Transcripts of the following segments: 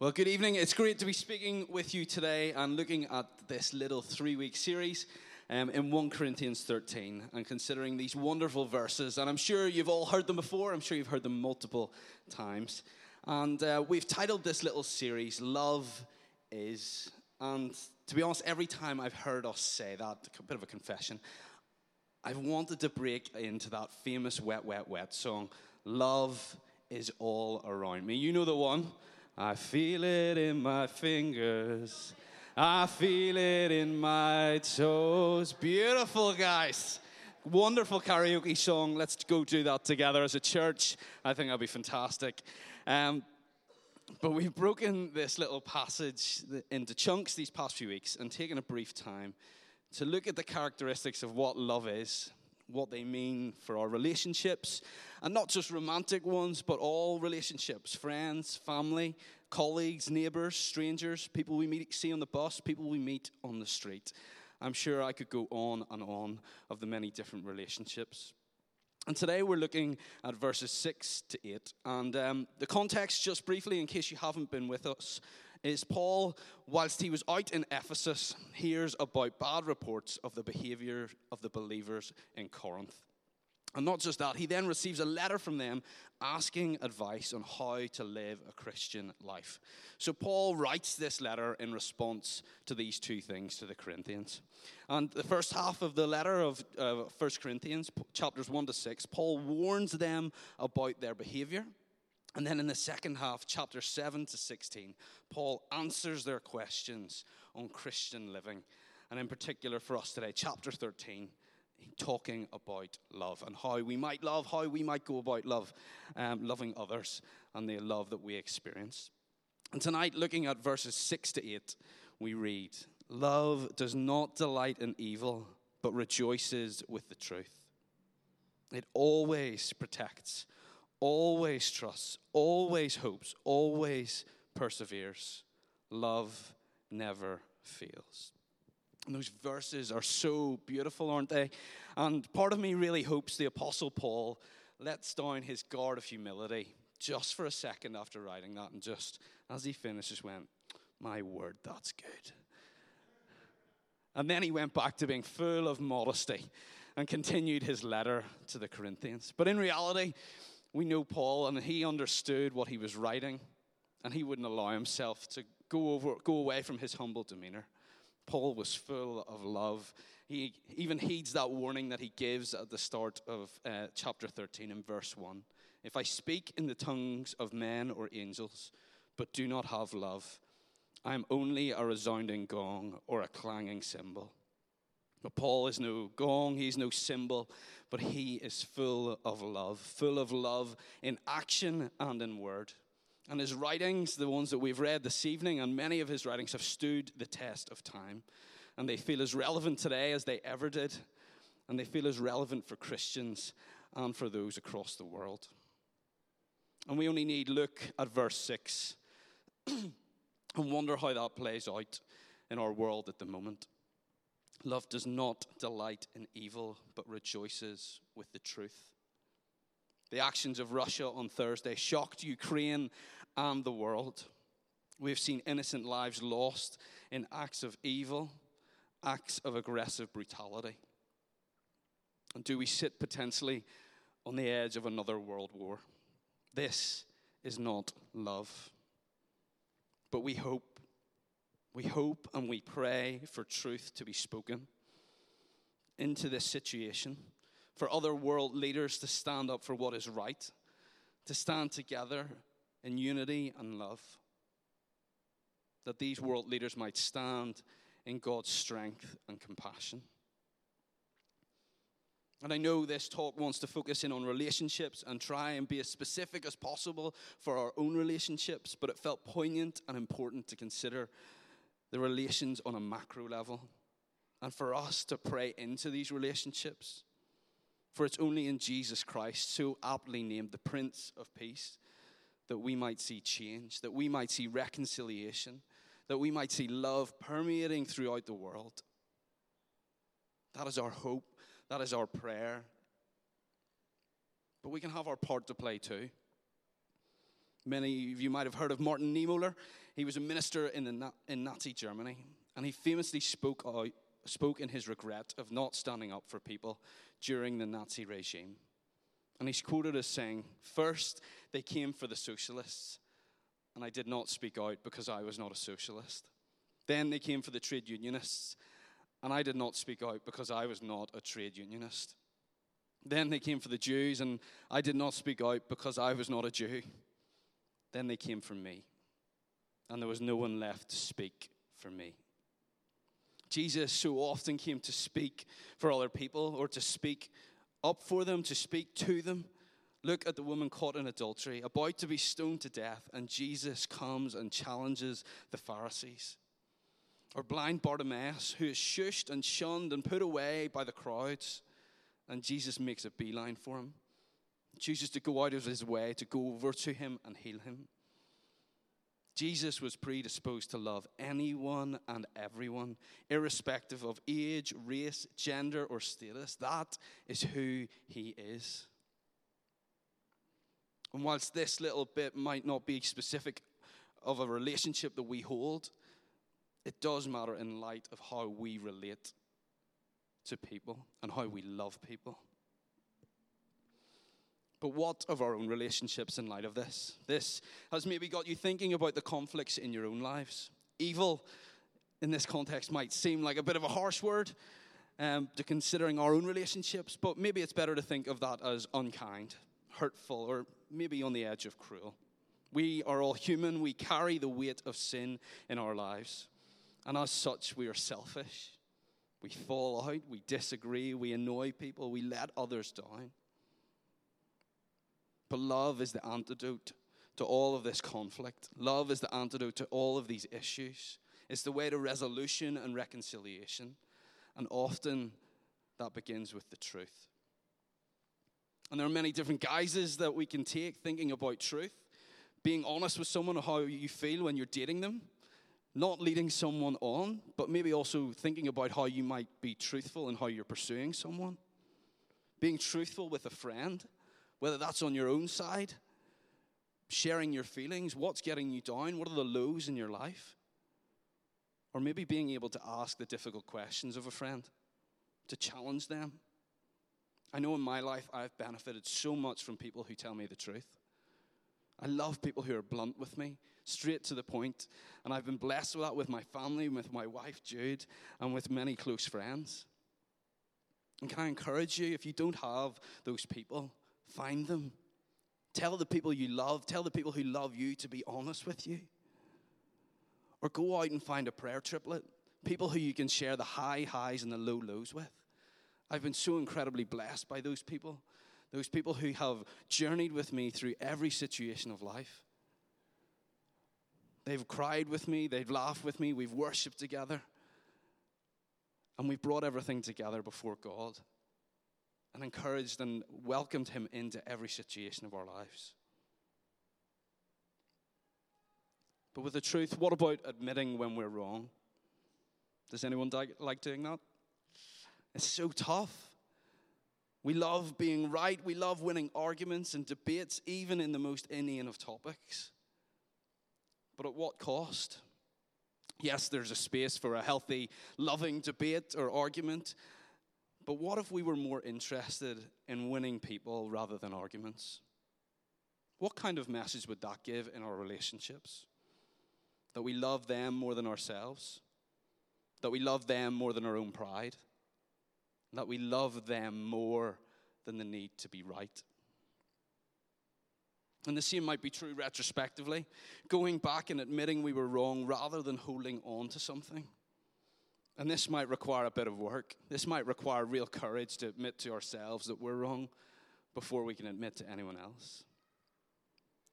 Well, good evening. It's great to be speaking with you today and looking at this little three week series um, in 1 Corinthians 13 and considering these wonderful verses. And I'm sure you've all heard them before, I'm sure you've heard them multiple times. And uh, we've titled this little series, Love is. And to be honest, every time I've heard us say that, a bit of a confession, I've wanted to break into that famous Wet, Wet, Wet song, Love is All Around Me. You know the one. I feel it in my fingers. I feel it in my toes. Beautiful, guys. Wonderful karaoke song. Let's go do that together as a church. I think that'll be fantastic. Um, but we've broken this little passage into chunks these past few weeks and taken a brief time to look at the characteristics of what love is what they mean for our relationships, and not just romantic ones, but all relationships friends, family, colleagues, neighbors, strangers, people we meet, see on the bus, people we meet on the street. I'm sure I could go on and on of the many different relationships. And today we're looking at verses 6 to 8. And um, the context, just briefly, in case you haven't been with us, is Paul, whilst he was out in Ephesus, hears about bad reports of the behavior of the believers in Corinth. And not just that, he then receives a letter from them asking advice on how to live a Christian life. So Paul writes this letter in response to these two things to the Corinthians. And the first half of the letter of uh, 1 Corinthians, chapters 1 to 6, Paul warns them about their behavior and then in the second half, chapter 7 to 16, Paul answers their questions on Christian living. And in particular for us today, chapter 13, talking about love and how we might love, how we might go about love, um, loving others and the love that we experience. And tonight, looking at verses 6 to 8, we read Love does not delight in evil, but rejoices with the truth. It always protects always trusts, always hopes, always perseveres. Love never fails. And those verses are so beautiful, aren't they? And part of me really hopes the Apostle Paul lets down his guard of humility just for a second after writing that, and just as he finishes, went, My word, that's good. And then he went back to being full of modesty and continued his letter to the Corinthians. But in reality, we know Paul, and he understood what he was writing, and he wouldn't allow himself to go, over, go away from his humble demeanor. Paul was full of love. He even heeds that warning that he gives at the start of uh, chapter 13 in verse 1. If I speak in the tongues of men or angels, but do not have love, I am only a resounding gong or a clanging cymbal. But Paul is no gong, he's no cymbal, but he is full of love, full of love in action and in word. And his writings, the ones that we've read this evening, and many of his writings have stood the test of time. And they feel as relevant today as they ever did. And they feel as relevant for Christians and for those across the world. And we only need look at verse 6 and wonder how that plays out in our world at the moment. Love does not delight in evil, but rejoices with the truth. The actions of Russia on Thursday shocked Ukraine and the world. We have seen innocent lives lost in acts of evil, acts of aggressive brutality. And do we sit potentially on the edge of another world war? This is not love. But we hope we hope and we pray for truth to be spoken into this situation, for other world leaders to stand up for what is right, to stand together in unity and love. That these world leaders might stand in God's strength and compassion. And I know this talk wants to focus in on relationships and try and be as specific as possible for our own relationships, but it felt poignant and important to consider the relations on a macro level, and for us to pray into these relationships. For it's only in Jesus Christ, so aptly named the Prince of Peace, that we might see change, that we might see reconciliation, that we might see love permeating throughout the world. That is our hope, that is our prayer. But we can have our part to play too. Many of you might have heard of Martin Niemöller. He was a minister in, the, in Nazi Germany, and he famously spoke, out, spoke in his regret of not standing up for people during the Nazi regime. And he's quoted as saying, First, they came for the socialists, and I did not speak out because I was not a socialist. Then they came for the trade unionists, and I did not speak out because I was not a trade unionist. Then they came for the Jews, and I did not speak out because I was not a Jew. Then they came for me, and there was no one left to speak for me. Jesus so often came to speak for other people or to speak up for them, to speak to them. Look at the woman caught in adultery, about to be stoned to death, and Jesus comes and challenges the Pharisees. Or blind Bartimaeus, who is shushed and shunned and put away by the crowds, and Jesus makes a beeline for him. Chooses to go out of his way to go over to him and heal him. Jesus was predisposed to love anyone and everyone, irrespective of age, race, gender, or status. That is who he is. And whilst this little bit might not be specific of a relationship that we hold, it does matter in light of how we relate to people and how we love people. But what of our own relationships in light of this? This has maybe got you thinking about the conflicts in your own lives. Evil in this context might seem like a bit of a harsh word um, to considering our own relationships, but maybe it's better to think of that as unkind, hurtful, or maybe on the edge of cruel. We are all human, we carry the weight of sin in our lives, and as such, we are selfish. We fall out, we disagree, we annoy people, we let others down. But love is the antidote to all of this conflict. Love is the antidote to all of these issues. It's the way to resolution and reconciliation. And often that begins with the truth. And there are many different guises that we can take thinking about truth. Being honest with someone how you feel when you're dating them, not leading someone on, but maybe also thinking about how you might be truthful in how you're pursuing someone. Being truthful with a friend, whether that's on your own side, sharing your feelings, what's getting you down, what are the lows in your life, or maybe being able to ask the difficult questions of a friend, to challenge them. I know in my life I've benefited so much from people who tell me the truth. I love people who are blunt with me, straight to the point, and I've been blessed with that with my family, with my wife Jude, and with many close friends. And can I encourage you, if you don't have those people, Find them. Tell the people you love, tell the people who love you to be honest with you. Or go out and find a prayer triplet, people who you can share the high highs and the low lows with. I've been so incredibly blessed by those people, those people who have journeyed with me through every situation of life. They've cried with me, they've laughed with me, we've worshiped together, and we've brought everything together before God and encouraged and welcomed him into every situation of our lives. But with the truth, what about admitting when we're wrong? Does anyone like doing that? It's so tough. We love being right. We love winning arguments and debates, even in the most inane of topics. But at what cost? Yes, there's a space for a healthy, loving debate or argument, but what if we were more interested in winning people rather than arguments? What kind of message would that give in our relationships? That we love them more than ourselves? That we love them more than our own pride? That we love them more than the need to be right? And the same might be true retrospectively, going back and admitting we were wrong rather than holding on to something. And this might require a bit of work. This might require real courage to admit to ourselves that we're wrong before we can admit to anyone else.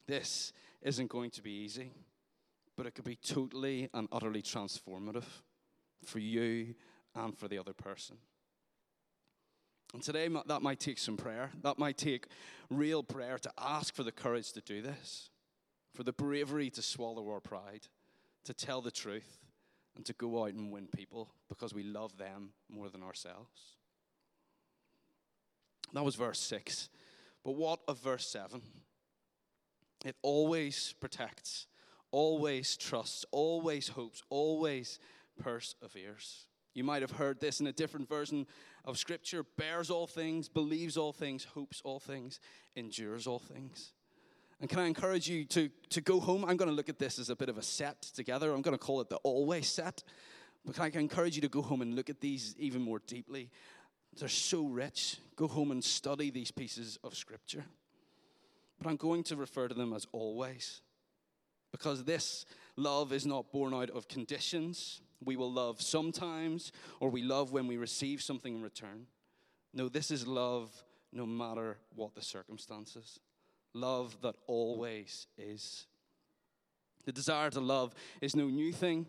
This isn't going to be easy, but it could be totally and utterly transformative for you and for the other person. And today, that might take some prayer. That might take real prayer to ask for the courage to do this, for the bravery to swallow our pride, to tell the truth, and to go out and win people because we love them more than ourselves. That was verse 6. But what of verse 7? It always protects, always trusts, always hopes, always perseveres. You might have heard this in a different version of Scripture bears all things, believes all things, hopes all things, endures all things. And can I encourage you to, to go home? I'm going to look at this as a bit of a set together. I'm going to call it the always set. But can I encourage you to go home and look at these even more deeply? They're so rich. Go home and study these pieces of Scripture. But I'm going to refer to them as always. Because this love is not born out of conditions. We will love sometimes, or we love when we receive something in return. No, this is love no matter what the circumstances. Love that always is. The desire to love is no new thing.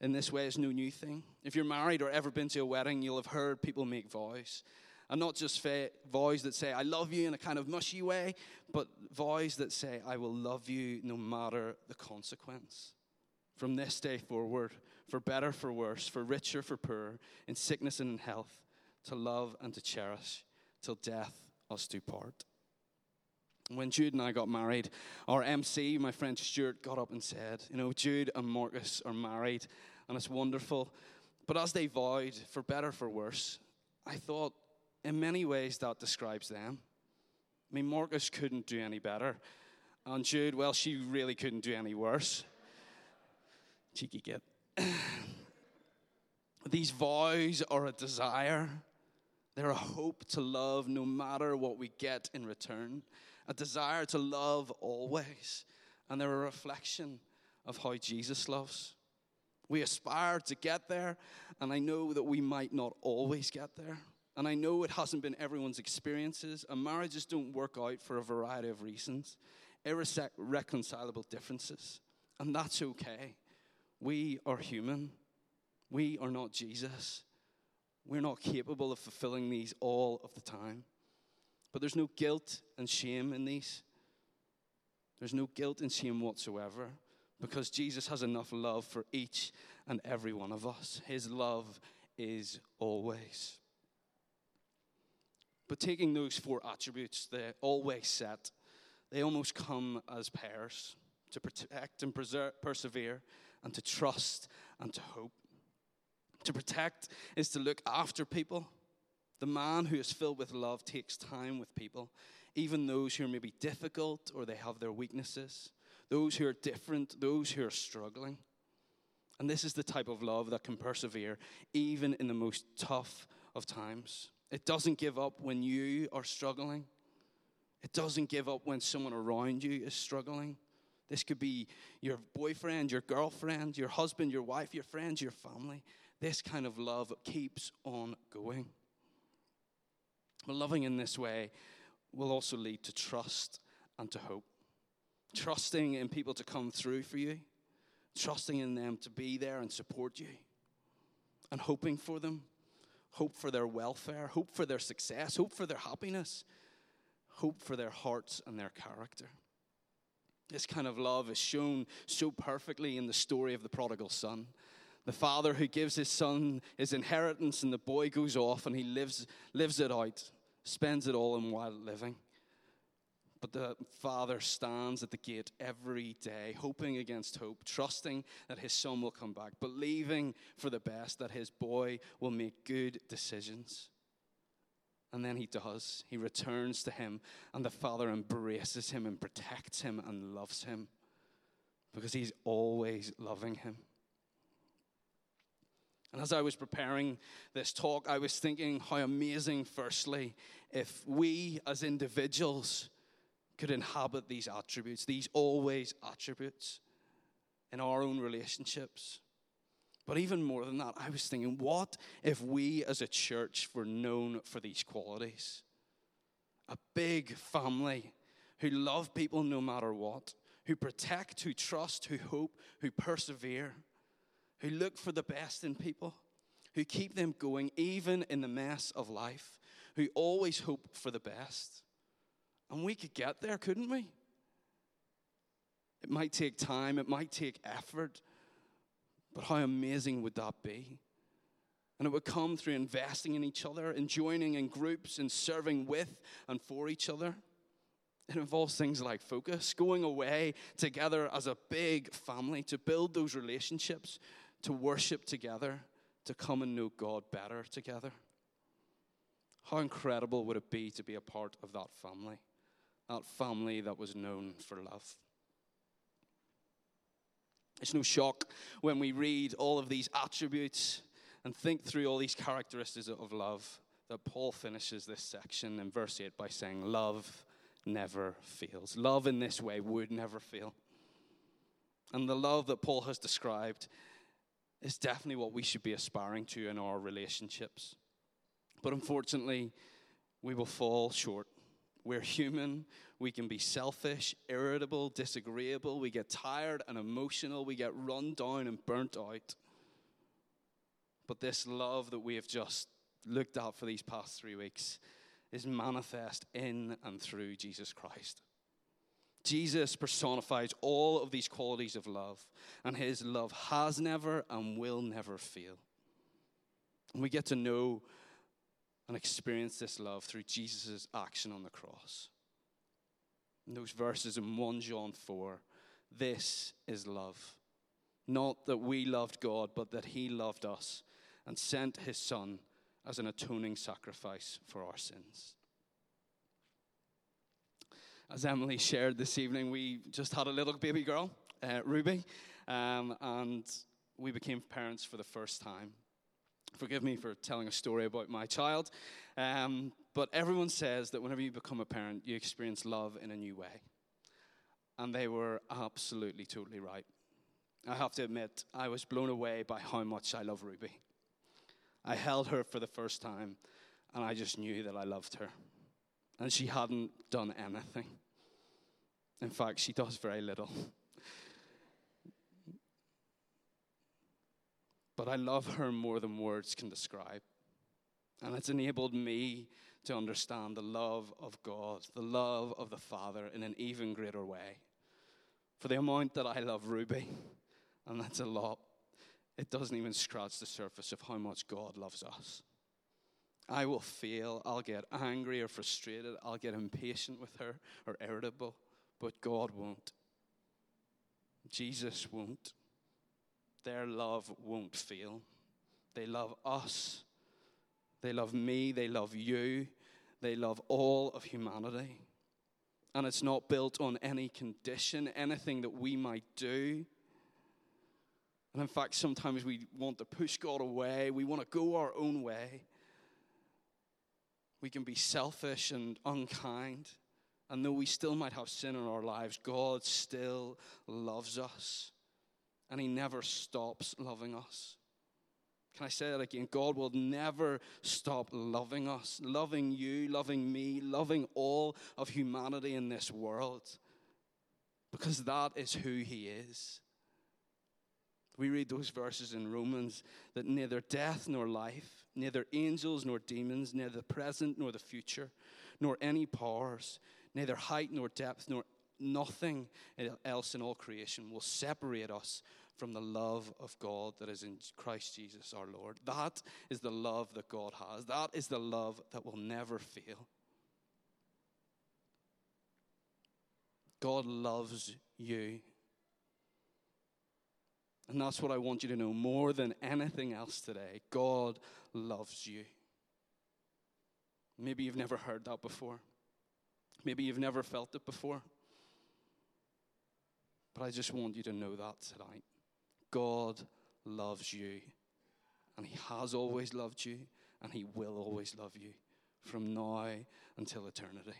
In this way, it's no new thing. If you're married or ever been to a wedding, you'll have heard people make vows. And not just fa- vows that say, I love you in a kind of mushy way, but vows that say, I will love you no matter the consequence. From this day forward, for better, for worse, for richer, for poorer, in sickness and in health, to love and to cherish, till death us do part. When Jude and I got married, our MC, my friend Stuart, got up and said, You know, Jude and Marcus are married, and it's wonderful. But as they vowed, for better, for worse, I thought, in many ways, that describes them. I mean, Marcus couldn't do any better. And Jude, well, she really couldn't do any worse. Cheeky git. These vows are a desire, they're a hope to love no matter what we get in return, a desire to love always, and they're a reflection of how Jesus loves. We aspire to get there, and I know that we might not always get there. And I know it hasn't been everyone's experiences, and marriages don't work out for a variety of reasons, irreconcilable differences. And that's okay. We are human. We are not Jesus. We're not capable of fulfilling these all of the time. But there's no guilt and shame in these. There's no guilt and shame whatsoever because Jesus has enough love for each and every one of us. His love is always. But taking those four attributes, they always set, they almost come as pairs to protect and preserve, persevere and to trust and to hope. To protect is to look after people. The man who is filled with love takes time with people, even those who are maybe difficult or they have their weaknesses, those who are different, those who are struggling. And this is the type of love that can persevere even in the most tough of times. It doesn't give up when you are struggling. It doesn't give up when someone around you is struggling. This could be your boyfriend, your girlfriend, your husband, your wife, your friends, your family. This kind of love keeps on going. But loving in this way will also lead to trust and to hope. Trusting in people to come through for you, trusting in them to be there and support you, and hoping for them, hope for their welfare, hope for their success, hope for their happiness, hope for their hearts and their character. This kind of love is shown so perfectly in the story of the prodigal son. The father who gives his son his inheritance, and the boy goes off and he lives, lives it out, spends it all in wild living. But the father stands at the gate every day, hoping against hope, trusting that his son will come back, believing for the best that his boy will make good decisions. And then he does. He returns to him, and the Father embraces him and protects him and loves him because he's always loving him. And as I was preparing this talk, I was thinking how amazing, firstly, if we as individuals could inhabit these attributes, these always attributes in our own relationships. But even more than that, I was thinking, what if we as a church were known for these qualities? A big family who love people no matter what, who protect, who trust, who hope, who persevere, who look for the best in people, who keep them going even in the mess of life, who always hope for the best. And we could get there, couldn't we? It might take time, it might take effort. But how amazing would that be? And it would come through investing in each other and joining in groups and serving with and for each other. It involves things like focus, going away together as a big family to build those relationships, to worship together, to come and know God better together. How incredible would it be to be a part of that family? That family that was known for love. It's no shock when we read all of these attributes and think through all these characteristics of love that Paul finishes this section in verse 8 by saying, Love never fails. Love in this way would never fail. And the love that Paul has described is definitely what we should be aspiring to in our relationships. But unfortunately, we will fall short. We're human. We can be selfish, irritable, disagreeable. We get tired and emotional. We get run down and burnt out. But this love that we have just looked at for these past three weeks is manifest in and through Jesus Christ. Jesus personifies all of these qualities of love, and his love has never and will never fail. And we get to know and experience this love through Jesus' action on the cross. In those verses in 1 John 4, this is love. Not that we loved God, but that he loved us and sent his Son as an atoning sacrifice for our sins. As Emily shared this evening, we just had a little baby girl, uh, Ruby, um, and we became parents for the first time. Forgive me for telling a story about my child, um, but everyone says that whenever you become a parent, you experience love in a new way. And they were absolutely, totally right. I have to admit, I was blown away by how much I love Ruby. I held her for the first time, and I just knew that I loved her. And she hadn't done anything. In fact, she does very little. But I love her more than words can describe. And it's enabled me to understand the love of God, the love of the Father in an even greater way. For the amount that I love Ruby, and that's a lot, it doesn't even scratch the surface of how much God loves us. I will fail. I'll get angry or frustrated. I'll get impatient with her or irritable, but God won't. Jesus won't. Their love won't fail. They love us. They love me. They love you. They love all of humanity. And it's not built on any condition, anything that we might do. And in fact, sometimes we want to push God away, we want to go our own way. We can be selfish and unkind. And though we still might have sin in our lives, God still loves us. And He never stops loving us. Can I say that again? God will never stop loving us, loving you, loving me, loving all of humanity in this world. Because that is who He is. We read those verses in Romans that neither death nor life, neither angels nor demons, neither the present nor the future, nor any powers, neither height nor depth, nor nothing else in all creation will separate us from the love of God that is in Christ Jesus our Lord. That is the love that God has. That is the love that will never fail. God loves you. And that's what I want you to know more than anything else today. God loves you. Maybe you've never heard that before. Maybe you've never felt it before. But I just want you to know that tonight. God loves you. And He has always loved you. And He will always love you from now until eternity.